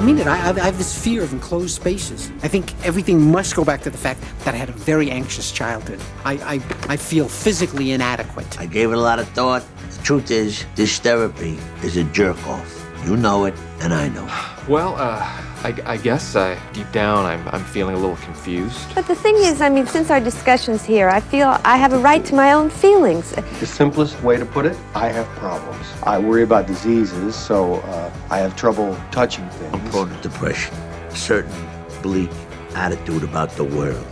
I mean it. I, I have this fear of enclosed spaces. I think everything must go back to the fact that I had a very anxious childhood. I, I, I feel physically inadequate. I gave it a lot of thought. The truth is, this therapy is a jerk off. You know it, and I know it. Well, uh, I, I guess uh, deep down I'm, I'm feeling a little confused. But the thing is, I mean, since our discussions here, I feel I have a right to my own feelings. The simplest way to put it, I have problems. I worry about diseases, so uh, I have trouble touching things. I'm things. prone to depression, a certain bleak attitude about the world.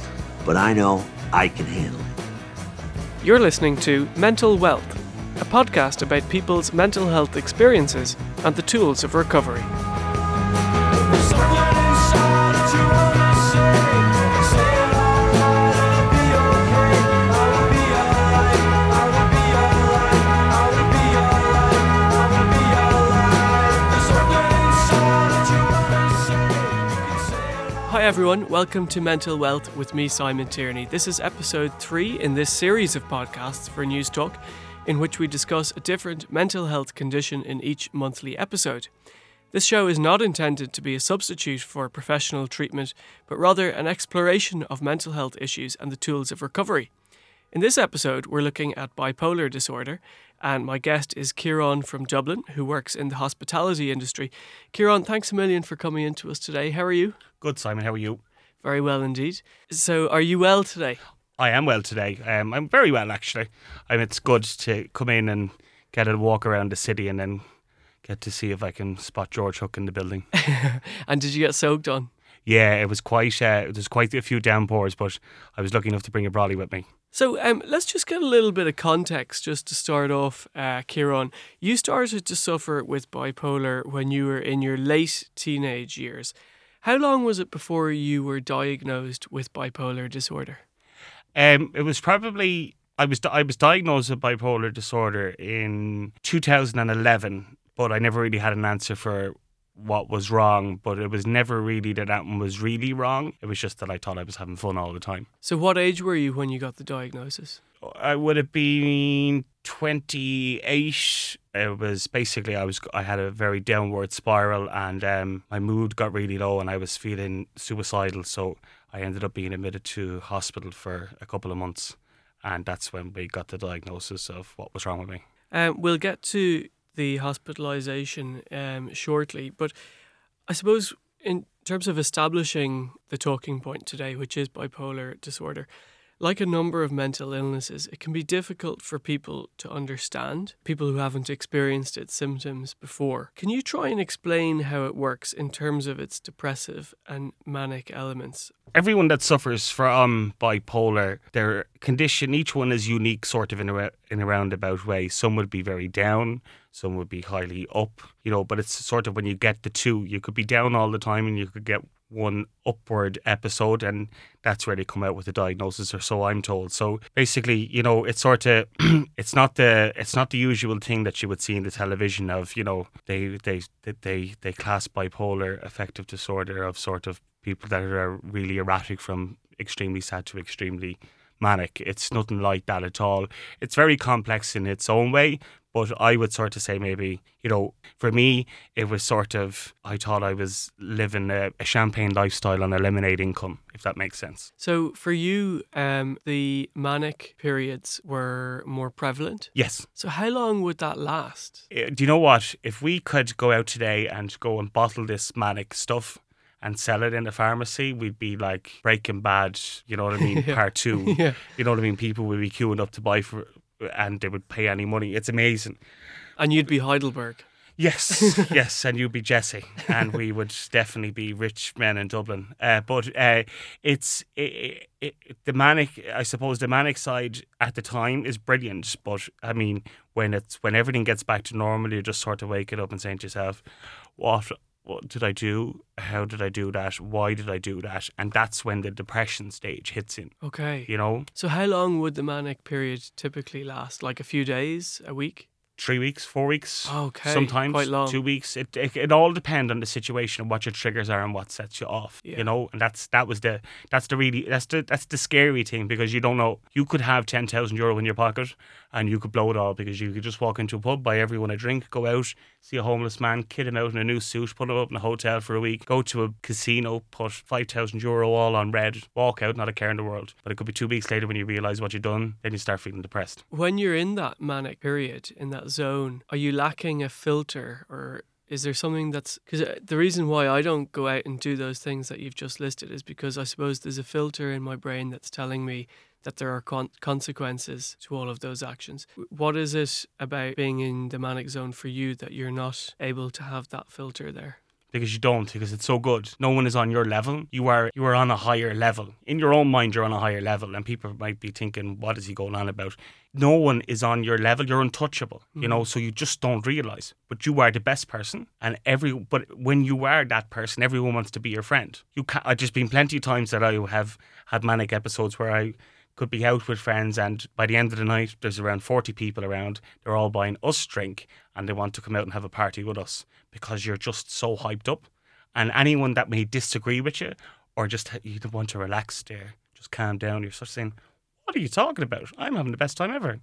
But I know I can handle it. You're listening to Mental Wealth, a podcast about people's mental health experiences and the tools of recovery. Everyone, welcome to Mental Wealth with me, Simon Tierney. This is episode three in this series of podcasts for Newstalk, in which we discuss a different mental health condition in each monthly episode. This show is not intended to be a substitute for professional treatment, but rather an exploration of mental health issues and the tools of recovery. In this episode, we're looking at bipolar disorder, and my guest is Ciaran from Dublin, who works in the hospitality industry. Ciaran, thanks a million for coming in to us today. How are you? Good, Simon. How are you? Very well indeed. So, are you well today? I am well today. Um, I'm very well, actually. I mean, it's good to come in and get a walk around the city and then get to see if I can spot George Hook in the building. And did you get soaked on? yeah, it was quite. Uh, there's quite a few downpours, but I was lucky enough to bring a brolly with me. So, um, let's just get a little bit of context just to start off, uh, Ciaran. You started to suffer with bipolar when you were in your late teenage years. How long was it before you were diagnosed with bipolar disorder? Um, it was probably I was I was diagnosed with bipolar disorder in 2011, but I never really had an answer for what was wrong. But it was never really that that one was really wrong. It was just that I thought I was having fun all the time. So, what age were you when you got the diagnosis? I would have been 28. It was basically I was I had a very downward spiral and um, my mood got really low and I was feeling suicidal. So I ended up being admitted to hospital for a couple of months, and that's when we got the diagnosis of what was wrong with me. Um, we'll get to the hospitalisation um, shortly, but I suppose in terms of establishing the talking point today, which is bipolar disorder, like a number of mental illnesses, it can be difficult for people to understand, people who haven't experienced its symptoms before. Can you try and explain how it works in terms of its depressive and manic elements? Everyone that suffers from bipolar, their condition, each one is unique, sort of in a in a roundabout way. Some would be very down, some would be highly up, you know. But it's sort of when you get the two, you could be down all the time, and you could get one upward episode, and that's where they come out with the diagnosis, or so I'm told. So basically, you know, it's sort of it's not the it's not the usual thing that you would see in the television of you know they they they they, they class bipolar affective disorder of sort of people that are really erratic from extremely sad to extremely manic. It's nothing like that at all. It's very complex in its own way, but I would sort of say maybe, you know, for me, it was sort of, I thought I was living a, a champagne lifestyle on a lemonade income, if that makes sense. So, for you, um, the manic periods were more prevalent. Yes. So, how long would that last? Uh, Do you know what? If we could go out today and go and bottle this manic stuff and sell it in the pharmacy, we'd be like Breaking Bad, you know what I mean, Yeah. part two. Yeah. You know what I mean? People would be queuing up to buy for and they would pay any money. It's amazing. And you'd be Heisenberg. Yes, yes, and you'd be Jesse, and we would definitely be rich men in Dublin. Uh, but uh, it's it, it, the manic. I suppose the manic side at the time is brilliant, but I mean, when it's when everything gets back to normal, you're just sort of waking up and saying to yourself, "What what did I do? How did I do that? Why did I do that?" And that's when the depression stage hits in. Okay. You know, So, how long would the manic period typically last? Like a few days, a week? Three weeks, four weeks, Okay, sometimes two weeks. It, it it all depends on the situation and what your triggers are and what sets you off. Yeah. You know, and that's that was the that's the really that's the that's the scary thing because you don't know you could have ten thousand euro in your pocket and you could blow it all because you could just walk into a pub, buy everyone a drink, go out, see a homeless man, kid him out in a new suit, put him up in a hotel for a week, go to a casino, put five thousand euro all on red, walk out, not a care in the world. But it could be two weeks later when you realise what you've done, then you start feeling depressed. When you're in that manic period, in that zone, are you lacking a filter or is there something that's because uh, the reason why I don't go out and do those things that you've just listed is because I suppose there's a filter in my brain that's telling me that there are con- consequences to all of those actions. What is it about being in the manic zone for you that you're not able to have that filter there? Because you don't because it's so good. No one is on your level. You are you are on a higher level. In your own mind you're on a higher level and people might be thinking what is he going on about? No one is on your level. You're untouchable, you know, mm. so you just don't realize. But you are the best person and every but when you are that person everyone wants to be your friend. You can I've just been plenty of times that I have had manic episodes where I could be out with friends and by the end of the night there's around 40 people around. They're all buying us drink and they want to come out and have a party with us because you're just so hyped up. And anyone that may disagree with you or just you don't want to relax there just calm down you're sort of saying what are you talking about? I'm having the best time ever.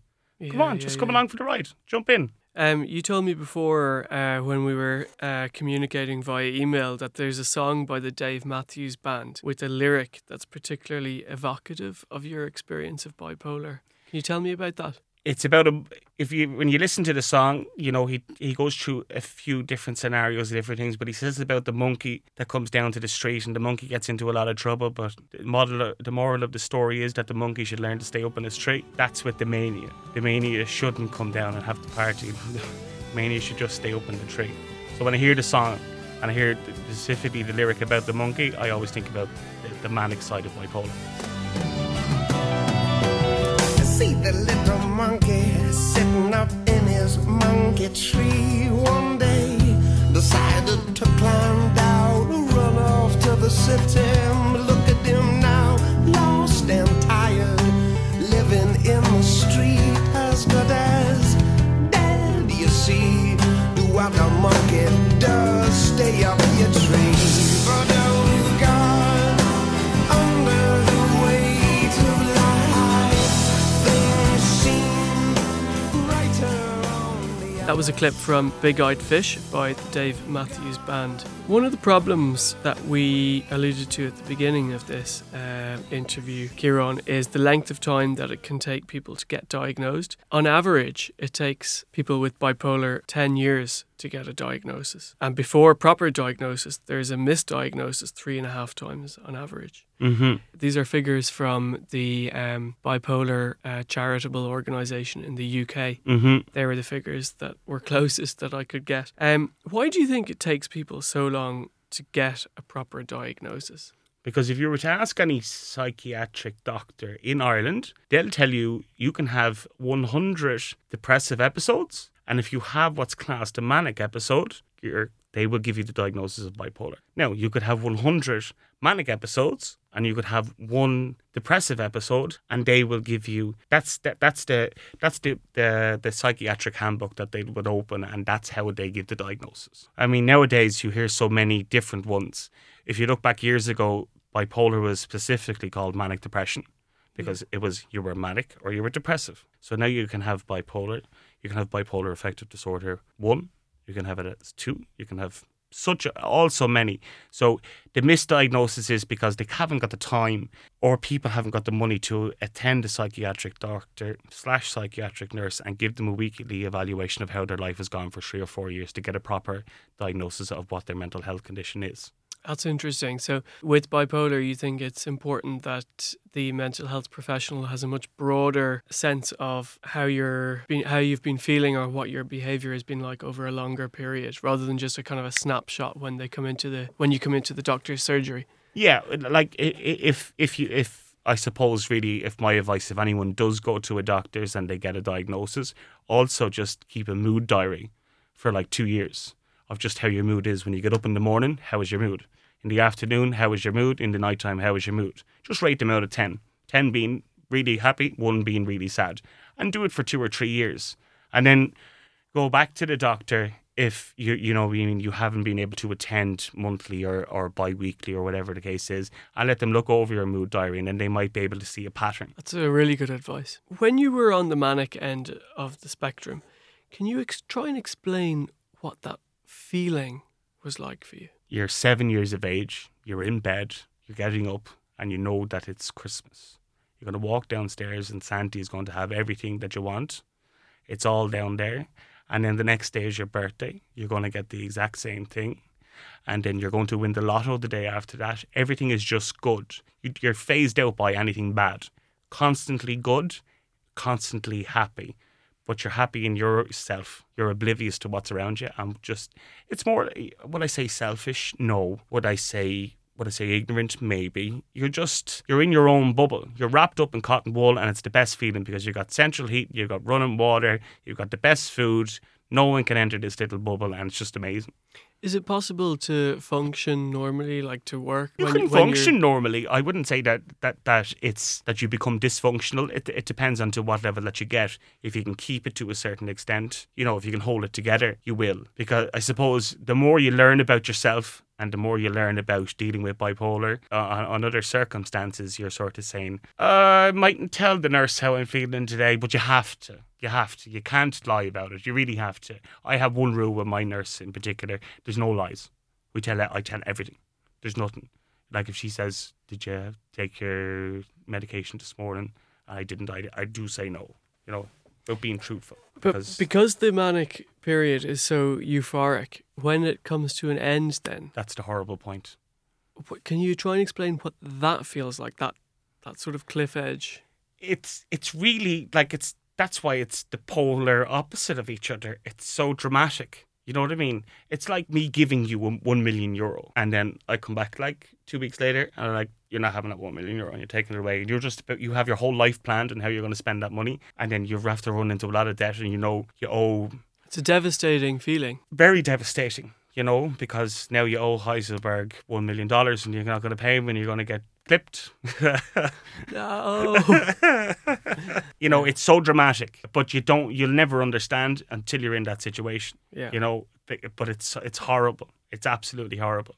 Come on yeah, just come yeah. along for the ride. Jump in Um, you told me before uh, when we were uh, communicating via email that there's a song by the Dave Matthews Band with a lyric that's particularly evocative of your experience of bipolar. Can you tell me about that? It's about a if you when you listen to the song, you know he he goes through a few different scenarios, different things, but he says it's about the monkey that comes down to the street and the monkey gets into a lot of trouble. But the model, the moral of the story is that the monkey should learn to stay up in his tree. That's with the mania. The mania shouldn't come down and have the party. The mania should just stay up in the tree. So when I hear the song and I hear specifically the lyric about the monkey, I always think about the, the manic side of bipolar. see the little monkey sitting up in his monkey tree one day. Decided to climb down run off to the city That was a clip from Big Eyed Fish by the Dave Matthews Band. One of the problems that we alluded to at the beginning of this uh, interview, Ciaran, is the length of time that it can take people to get diagnosed. On average, it takes people with bipolar 10 years to get a diagnosis. And before proper diagnosis, there's a misdiagnosis three and a half times on average. Mm-hmm. These are figures from the um, bipolar uh, charitable organisation in the UK. Mm-hmm. They were the figures that were closest that I could get. Um, why do you think it takes people so long to get a proper diagnosis? Because if you were to ask any psychiatric doctor in Ireland, they'll tell you you can have 100 depressive episodes, and if you have what's classed a manic episode, you're, they will give you the diagnosis of bipolar. Now, you could have 100 manic episodes, and you could have one depressive episode, and they will give you that's that, that's the that's the, the the psychiatric handbook that they would open, and that's how they give the diagnosis. I mean, nowadays you hear so many different ones. If you look back years ago, bipolar was specifically called manic depression because it was you were manic or you were depressive. So now you can have bipolar, you can have bipolar affective disorder one, you can have it as two, you can have such also many. So the misdiagnosis is because they haven't got the time or people haven't got the money to attend a psychiatric doctor slash psychiatric nurse and give them a weekly evaluation of how their life has gone for three or four years to get a proper diagnosis of what their mental health condition is. That's interesting. So, with bipolar, you think it's important that the mental health professional has a much broader sense of how you're been, how you've been feeling or what your behavior has been like over a longer period, rather than just a kind of a snapshot when they come into the when you come into the doctor's surgery. Yeah, like if if you if I suppose really if my advice if anyone does go to a doctor's and they get a diagnosis, also just keep a mood diary for like two years of just how your mood is when you get up in the morning. How is your mood? In the afternoon, how is your mood? In the nighttime, how is your mood? Just rate them out of ten. Ten being really happy, one being really sad, and do it for two or three years, and then go back to the doctor if you you know I mean you haven't been able to attend monthly or, or bi-weekly or whatever the case is and let them look over your mood diary and then they might be able to see a pattern That's a really good advice. When you were on the manic end of the spectrum, can you ex- try and explain what that feeling was like for you? You're seven years of age you're in bed you're getting up and you know that it's christmas. You're going to walk downstairs and santa is going to have everything that you want. It's all down there. And then the next day is your birthday. You're going to get the exact same thing. And then you're going to win the lotto the day after that. Everything is just good. You- you're phased out by anything bad. Constantly good constantly happy but you're happy in yourself. You're oblivious to what's around you. I'm just, it's more, would I say selfish? No. Would I say, would I say ignorant? Maybe. You're just, you're in your own bubble. You're wrapped up in cotton wool and it's the best feeling because you've got central heat, you've got running water, you've got the best food. No one can enter this little bubble and it's just amazing. Is it possible to function normally, like to work? You when can when you're- function normally. I wouldn't say that, that that it's that you become dysfunctional. It it depends on to what level that you get. If you can keep it to a certain extent, you know, if you can hold it together, you will. Because I suppose the more you learn about yourself and the more you learn about dealing with bipolar uh, on, on other circumstances, you're sort of saying, uh, I mightn't tell the nurse how I'm feeling today, but you have to. You have to. You can't lie about it. You really have to. I have one rule with my nurse in particular. There's no lies. We tell her I tell everything. There's nothing. Like if she says, "Did you take your medication this morning?" I didn't. I, I do say no. You know, about being truthful. But Because because the manic period is so euphoric, when it comes to an end, then that's the horrible point. can you try and explain what that feels like? That that sort of cliff edge. It's it's really like it's that's why it's the polar opposite of each other. It's so dramatic. You know what I mean? It's like me giving you one, one million euro, and then I come back like two weeks later, and I'm like, "You're not having that one million euro, and you're taking it away." And you're just about, you have your whole life planned and how you're going to spend that money, and then you have to run into a lot of debt, and you know you owe It's a devastating feeling. very devastating, you know, because now you owe Heisenberg one million dollars and you're not going to pay him and you're going to get clipped. No. you know, it's so dramatic, but you don't, you'll never understand until you're in that situation. Yeah. You know, but it's it's horrible. It's absolutely horrible.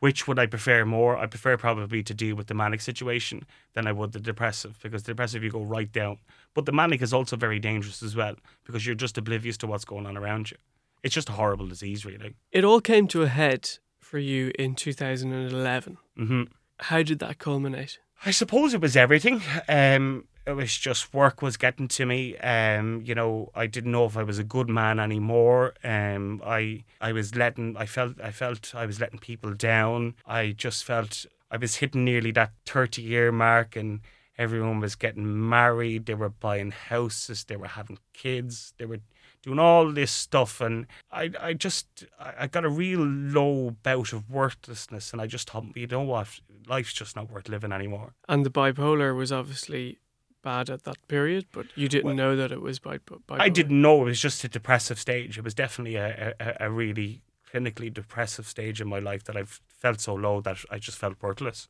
Which would I prefer more? I prefer probably to deal with the manic situation than I would the depressive because the depressive you go right down. But the manic is also very dangerous as well because you're just oblivious to what's going on around you. It's just a horrible disease, really. it all came to a head for you in 2011. hmm How did that culminate? I suppose it was everything. Um, it was just work was getting to me. Um, you know, I didn't know if I was a good man anymore. Um, I I was letting I felt I felt I was letting people down. I just felt I was hitting nearly that thirty year mark and everyone was getting married, they were buying houses, they were having kids, they were doing all this stuff and I I just I got a real low bout of worthlessness and I just thought, you know what, life's just not worth living anymore. And the bipolar was obviously bad at that period, but you didn't know that it was bi- bipolar. I didn't know it was just a depressive stage. It was definitely a, a, a really clinically depressive stage in my life that I've felt so low that I just felt worthless.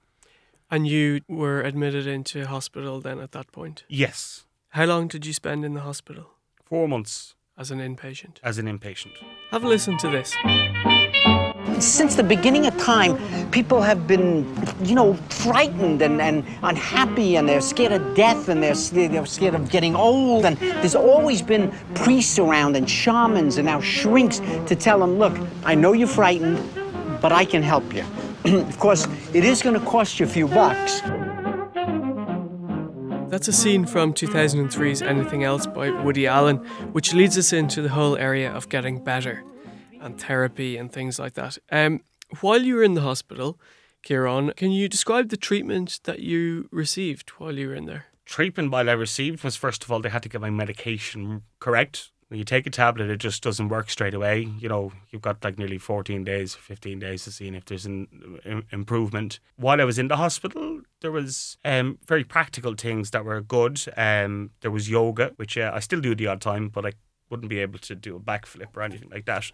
And you were admitted into hospital then at that point. Yes, How long did you spend in the hospital four months as an inpatient? as an inpatient. Have a listen to this. Since the beginning of time, people have been, you know, frightened and, and unhappy, and they're scared of death, and they're, they're scared of getting old. And there's always been priests around, and shamans, and now shrinks to tell them, look, I know you're frightened, but I can help you. of course, it is going to cost you a few bucks. That's a scene from 2003's Anything Else by Woody Allen, which leads us into the whole area of getting better and therapy and things like that. Um, while you were in the hospital, Ciaran, can you describe the treatment that you received while you were in there? Treatment while I received was first of all they had to get my medication correct. When you take a tablet, it just doesn't work straight away. You know, you've got like nearly 14 days, 15 days to see if there's an improvement. While I was in the hospital, there was um, very practical things that were good. Um, there was yoga, which uh, I still do the odd time, but I wouldn't be able to do a backflip or anything like that.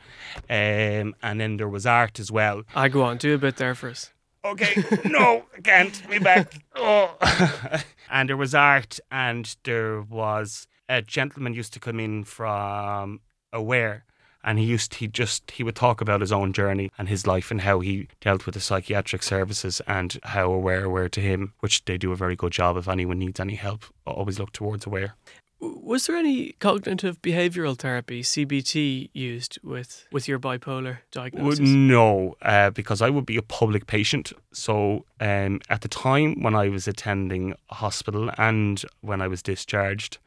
Um, and then there was art as well. I go on, do a bit there for us. Okay, no, I can't. Me back. Oh. and there was art, and there was a gentleman used to come in from aware. And he used he just he would talk about his own journey and his life and how he dealt with the psychiatric services and how aware were to him, which they do a very good job. If anyone needs any help, always look towards aware. Was there any cognitive behavioral therapy (CBT) used with with your bipolar diagnosis? No, uh, because I would be a public patient. So um, at the time when I was attending hospital and when I was discharged,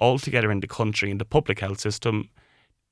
altogether in the country in the public health system,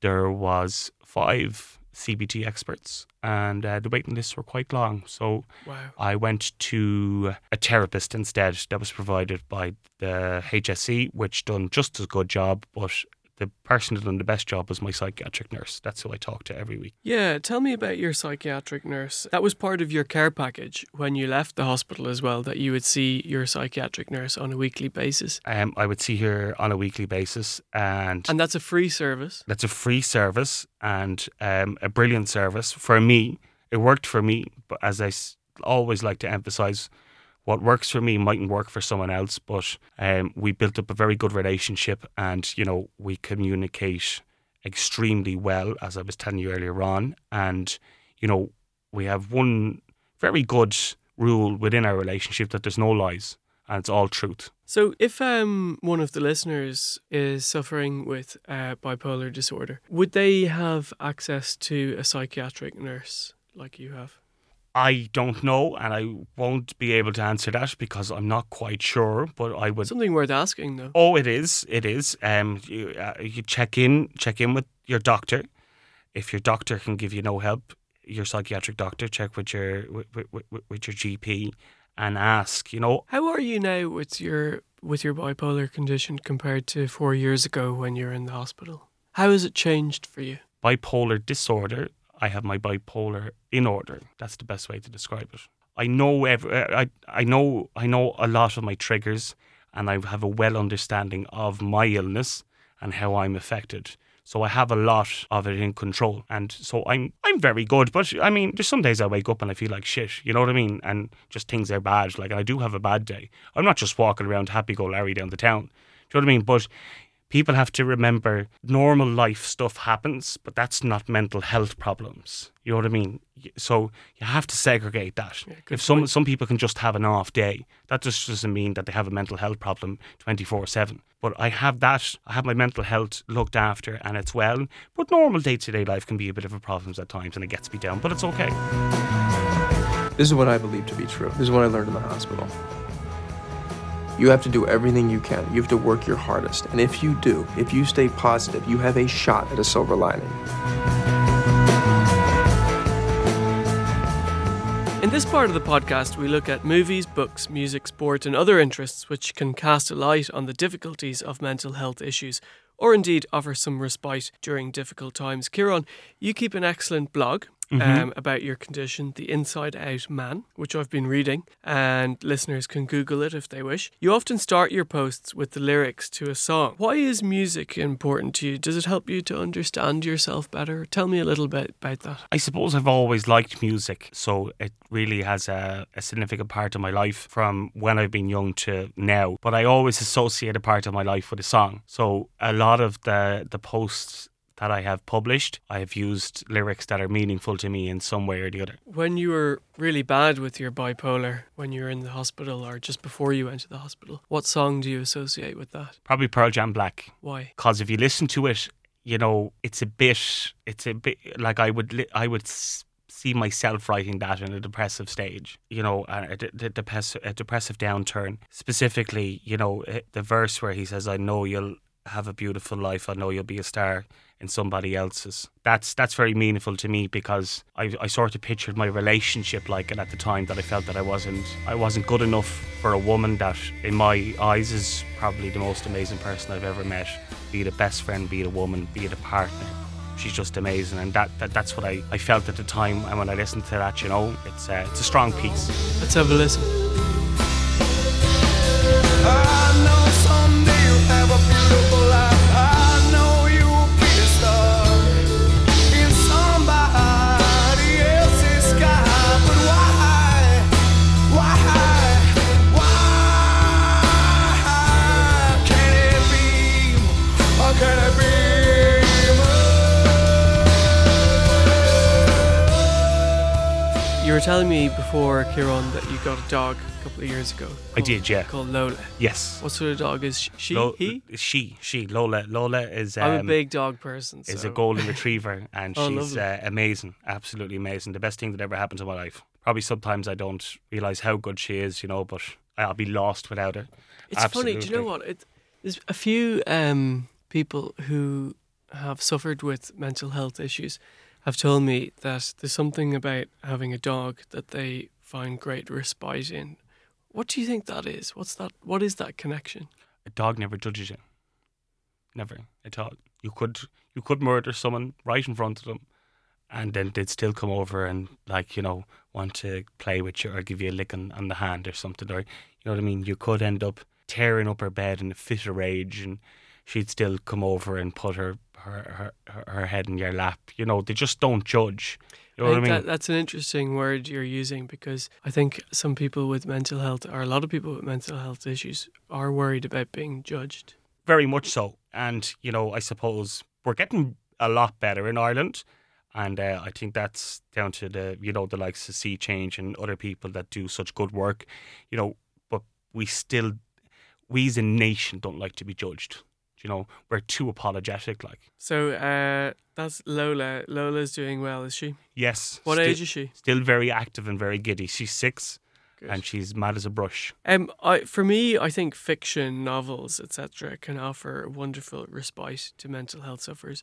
there was five CBT experts, and uh, the waiting lists were quite long. So Wow. I went to a therapist instead that was provided by the HSE, which done just as good job, but the person that done the best job was my psychiatric nurse. That's who I talk to every week. Yeah, tell me about your psychiatric nurse. That was part of your care package when you left the hospital as well, that you would see your psychiatric nurse on a weekly basis. Um, I would see her on a weekly basis, and And that's a free service. that's a free service and um, a brilliant service for me. It worked for me, but as I always like to emphasize, what works for me mightn't work for someone else. But um, we built up a very good relationship, and you know we communicate extremely well, as I was telling you earlier on. And you know we have one very good rule within our relationship that there's no lies and it's all truth. So, if um, one of the listeners is suffering with uh, bipolar disorder, would they have access to a psychiatric nurse like you have? I don't know, and I won't be able to answer that because I'm not quite sure. But I would. Something worth asking, though. Oh, it is. It is. Um, you, uh, you check in, check in with your doctor. If your doctor can give you no help, your psychiatric doctor, check with your with, with, with, with your GP, and ask. You know, How are you now with your with your bipolar condition compared to four years ago when you were in the hospital? How has it changed for you? bipolar disorder. I have my bipolar in order. That's the best way to describe it. I know every, uh, I I know I know a lot of my triggers, and I have a well understanding of my illness and how I'm affected. So I have a lot of it in control, and so I'm I'm very good. But I mean, there's some days I wake up and I feel like shit. You know what I mean? And just things are bad. Like I do have a bad day. I'm not just walking around happy go Larry down the town. Do you know what I mean? But people have to remember normal life stuff happens, but that's not mental health problems. You know what I mean? So you have to segregate that. if some some people can just have an off day, that just doesn't mean that they have a mental health problem twenty four seven. But I have that. I have my mental health looked after, and it's well. But normal day to day life can be a bit of a problem at times, and it gets me down. But it's okay. This is what I believe to be true. This is what I learned in the hospital. You have to do everything you can. You have to work your hardest. And if you do, if you stay positive, you have a shot at a silver lining. In this part of the podcast, we look at movies, books, music, sport, and other interests which can cast a light on the difficulties of mental health issues, or indeed offer some respite during difficult times. Ciaran, you keep an excellent blog. Mhm. Um, about your condition, The Inside Out Man, which I've been reading, and listeners can Google it if they wish. You often start your posts with the lyrics to a song. Why is music important to you? Does it help you to understand yourself better? Tell me a little bit about that. I suppose I've always liked music, so it really has a, a significant part of my life from when I've been young to now. But I always associate a part of my life with a song. So a lot of the the posts that I have published, I have used lyrics that are meaningful to me in some way or the other. When you were really bad with your bipolar, when you were in the hospital or just before you went to the hospital, what song do you associate with that? Probably Pearl Jam Black. Why? Because if you listen to it, you know it's a bit, it's a bit like I would, li- I would. S- See myself writing that in a depressive stage, you know, a, depressive, a depressive downturn. Specifically, you know, eh, the verse where he says, "I know you'll have a beautiful life. I know you'll be a star in somebody else's." That's that's very meaningful to me because I, I sort of pictured my relationship like it at the time that I felt that I wasn't I wasn't good enough for a woman that, in my eyes, is probably the most amazing person I've ever met. Be it a best friend, be it a woman, be it a partner. She's just amazing, and that, that that's what I, I felt at the time. And when I listened to that, you know, it's uh, it's a strong piece. Let's have a listen. Were telling me before, Ciaran, that you got a dog a couple of years ago. I did, yeah. Called Lola. Yes. What sort of dog is she? Lo- he? She, she, Lola. Lola is. Um, I'm a big dog person. Is so- a golden retriever, and Oh, she's uh, amazing, absolutely amazing. The best thing that ever happened to my life. Probably sometimes I don't realize how good she is, you know, but I'll be lost without her. It's funny. Do you know what? It, there's a few um, people who have suffered with mental health issues have told me that there's something about having a dog that they find great respite in. What do you think that is? What's that? What is that connection? A dog never judges you. Never at all. You could you could murder someone right in front of them, and then they'd still come over and like you know want to play with you or give you a lick on, on the hand or something or you know what I mean. You could end up tearing up her bed in a fit of rage, and she'd still come over and put her her her, her, head in your lap. You know they just don't judge. You know I what I mean? that, that's an interesting word you're using because I think some people with mental health, or a lot of people with mental health issues, are worried about being judged. Very much so. And, you know, I suppose we're getting a lot better in Ireland. And uh, I think that's down to the, you know, the likes of See Change and other people that do such good work, you know, but we still, we as a nation don't like to be judged. You know, we're too apologetic. Like, So uh, that's Lola. Lola's doing well, is she? yes. What age is she? Still very active and very giddy. She's six Good. and she's mad as a brush. Um, I, for me, I think fiction, novels, etc., can offer a wonderful respite to mental health sufferers.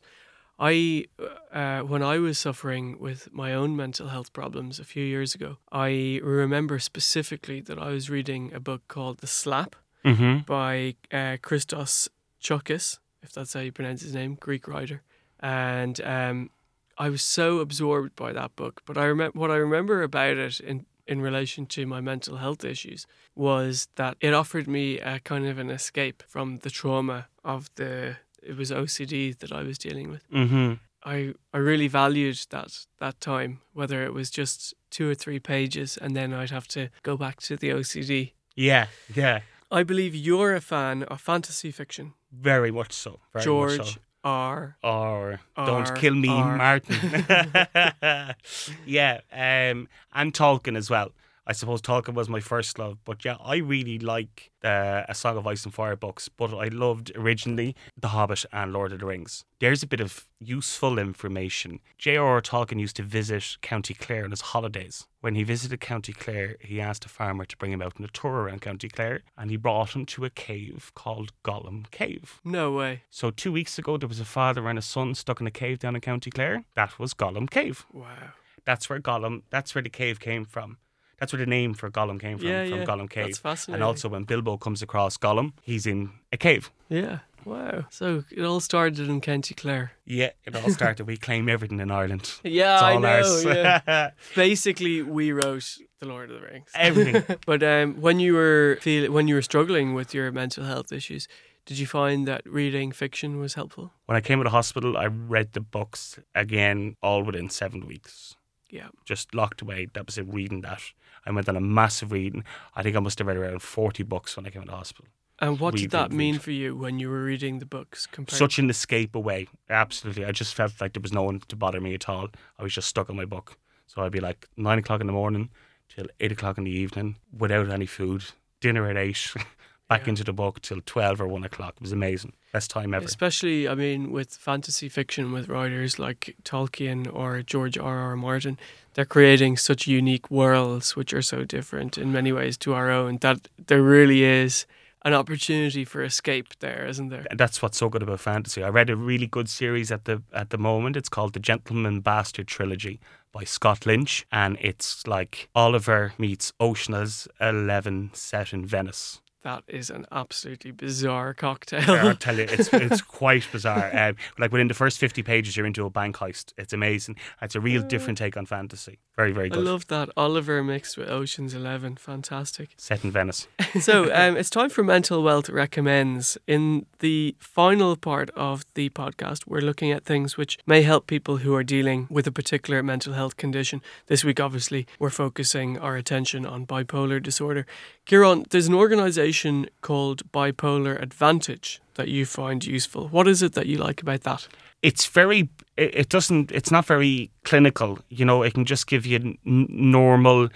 I, uh, when I was suffering with my own mental health problems a few years ago, I remember specifically that I was reading a book called The Slap Mm-hmm. by uh, Christos Tsiolkas, if that's how you pronounce his name, Greek writer. And um, I was so absorbed by that book. But I remember what I remember about it in in relation to my mental health issues was that it offered me a kind of an escape from the trauma of the it was OCD that I was dealing with. Mm-hmm. I, I really valued that that time, whether it was just two or three pages and then I'd have to go back to the OCD. Yeah, yeah. I believe you're a fan of fantasy fiction. Very much so. Very George much so. R. or R, don't kill me, R. Martin. yeah, um, and Tolkien as well. I suppose Tolkien was my first love, but yeah, I really like the A Song of Ice and Fire books, but I loved originally The Hobbit and Lord of the Rings. There's a bit of useful information. J.R.R. Tolkien used to visit County Clare on his holidays. When he visited County Clare, he asked a farmer to bring him out on a tour around County Clare, and he brought him to a cave called Gollum Cave. No way. So two weeks ago, there was a father and a son stuck in a cave down in County Clare. That was Gollum Cave. Wow. That's where Gollum. That's where the cave came from. That's where the name for Gollum came from. Yeah, from yeah. Gollum Cave. That's fascinating. And also, when Bilbo comes across Gollum, he's in a cave. Yeah. Wow. So it all started in County Clare. Yeah, it all started. we claim everything in Ireland. Yeah, I know. Yeah. Basically, we wrote The Lord of the Rings. Everything. but um, when you were feel when you were struggling with your mental health issues, did you find that reading fiction was helpful? when I came out of hospital, I read the books again, all within seven weeks. Yeah. Just locked away. That was it. Reading that. I went on a massive reading. I think I must have read around forty books when I came of hospital. And what did that mean read. for you when you were reading the books compared such an escape away. Absolutely. I just felt like there was no one to bother me at all. I was just stuck on my book. So I'd be like nine o'clock in the morning till eight o'clock in the evening without any food, dinner at eight, back into the book till 12 or one o'clock. It was amazing. Best time ever. Especially, I mean, with fantasy fiction, with writers like Tolkien or George R. R. Martin, they're creating such unique worlds which are so different in many ways to our own that there really is an opportunity for escape there, isn't there? That's what's so good about fantasy. I read a really good series at the at the moment. It's called the Gentleman Bastard Trilogy by Scott Lynch, and it's like Oliver meets Ocean's Eleven set in Venice. That is an absolutely bizarre cocktail. Yeah, I'll tell you, it's it's quite bizarre. Um, like within the first fifty pages, you're into a bank heist. It's amazing. It's a real different take on fantasy. Very very good. I love that. Oliver mixed with Ocean's Eleven. Fantastic. Set in Venice. so um, it's time for Mental Wealth Recommends. In the final part of the podcast, we're looking at things which may help people who are dealing with a particular mental health condition. This week, obviously, we're focusing our attention on bipolar disorder. Ciaran, there's an organisation organization called Bipolar Advantage that you find useful. What is it that you like about that? it's very it, it doesn't it's not very clinical you know it can just give you n- normal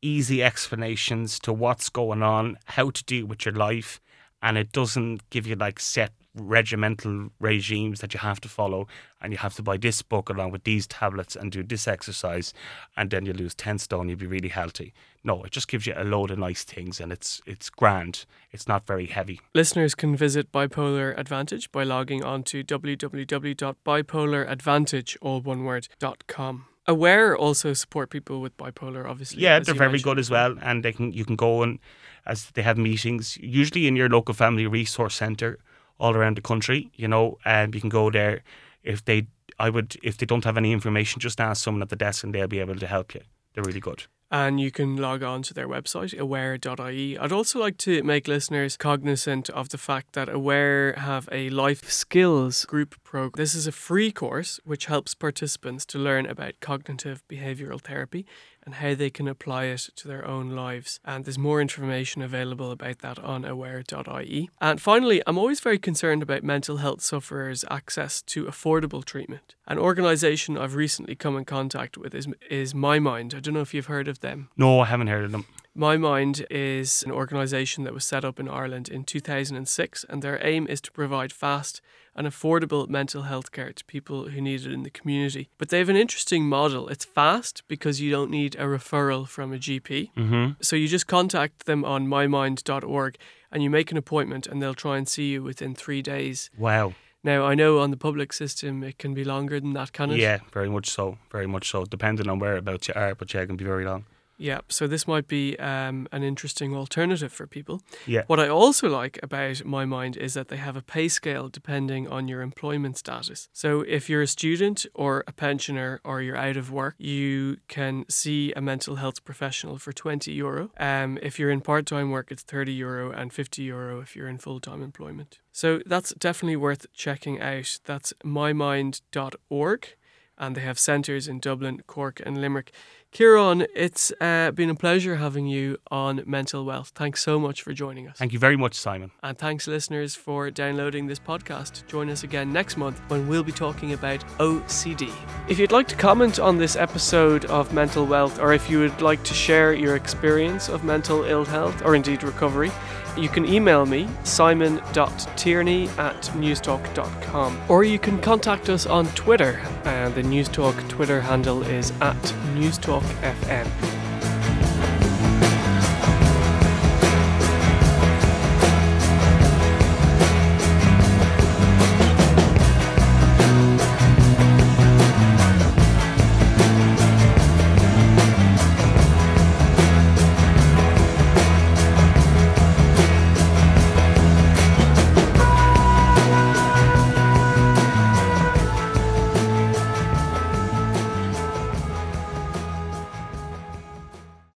easy explanations to what's going on how to deal with your life and it doesn't give you like set regimental regimes that you have to follow and you have to buy this book along with these tablets and do this exercise and then you lose 10 stone you'll be really healthy no it just gives you a load of nice things and it's it's grand it's not very heavy Listeners can visit Bipolar Advantage by logging on to www.bipolaradvantage, all one word, dot com. Aware also support people with bipolar, obviously. Yeah, they're very mentioned. good as well, and they can you can go and as they have meetings usually in your local family resource centre all around the country. You know, and you can go there if they. I would if they don't have any information, just ask someone at the desk and they'll be able to help you. They're really good. and you can log on to their website aware.ie. I'd also like to make listeners cognizant of the fact that Aware have a life skills group program. This is a free course which helps participants to learn about cognitive behavioral therapy and how they can apply it to their own lives. And there's more information available about that on aware.ie. And finally, I'm always very concerned about mental health sufferers' access to affordable treatment. An organisation I've recently come in contact with is, is My Mind. I don't know if you've heard of them. No, I haven't heard of them. My Mind is an organisation that was set up in Ireland in 2006, and their aim is to provide fast and affordable mental health care to people who need it in the community. But they have an interesting model. It's fast because you don't need a referral from a GP. Mm-hmm. So you just contact them on mymind.org and you make an appointment, and they'll try and see you within three days. Wow. Now, I know on the public system it can be longer than that, can it? Yeah, very much so. Very much so. Depending on whereabouts you are, but yeah, it can be very long. Yeah, so this might be um, an interesting alternative for people. Yeah. What I also like about My Mind is that they have a pay scale depending on your employment status. So if you're a student or a pensioner or you're out of work, you can see a mental health professional for 20 euro. Um, if you're in part time work, it's 30 euro and 50 euro if you're in full time employment. So that's definitely worth checking out. That's mymind.org and they have centres in Dublin, Cork, and Limerick. Ciaran, it's uh, been a pleasure having you on Mental Wealth. Thanks so much for joining us. Thank you very much, Simon. And thanks, listeners, for downloading this podcast. Join us again next month when we'll be talking about OCD. If you'd like to comment on this episode of Mental Wealth, or if you would like to share your experience of mental ill health or indeed recovery, you can email me, simon.tierney at newstalk.com. Or you can contact us on Twitter. Uh, the Newstalk Twitter handle is at newstalkfm.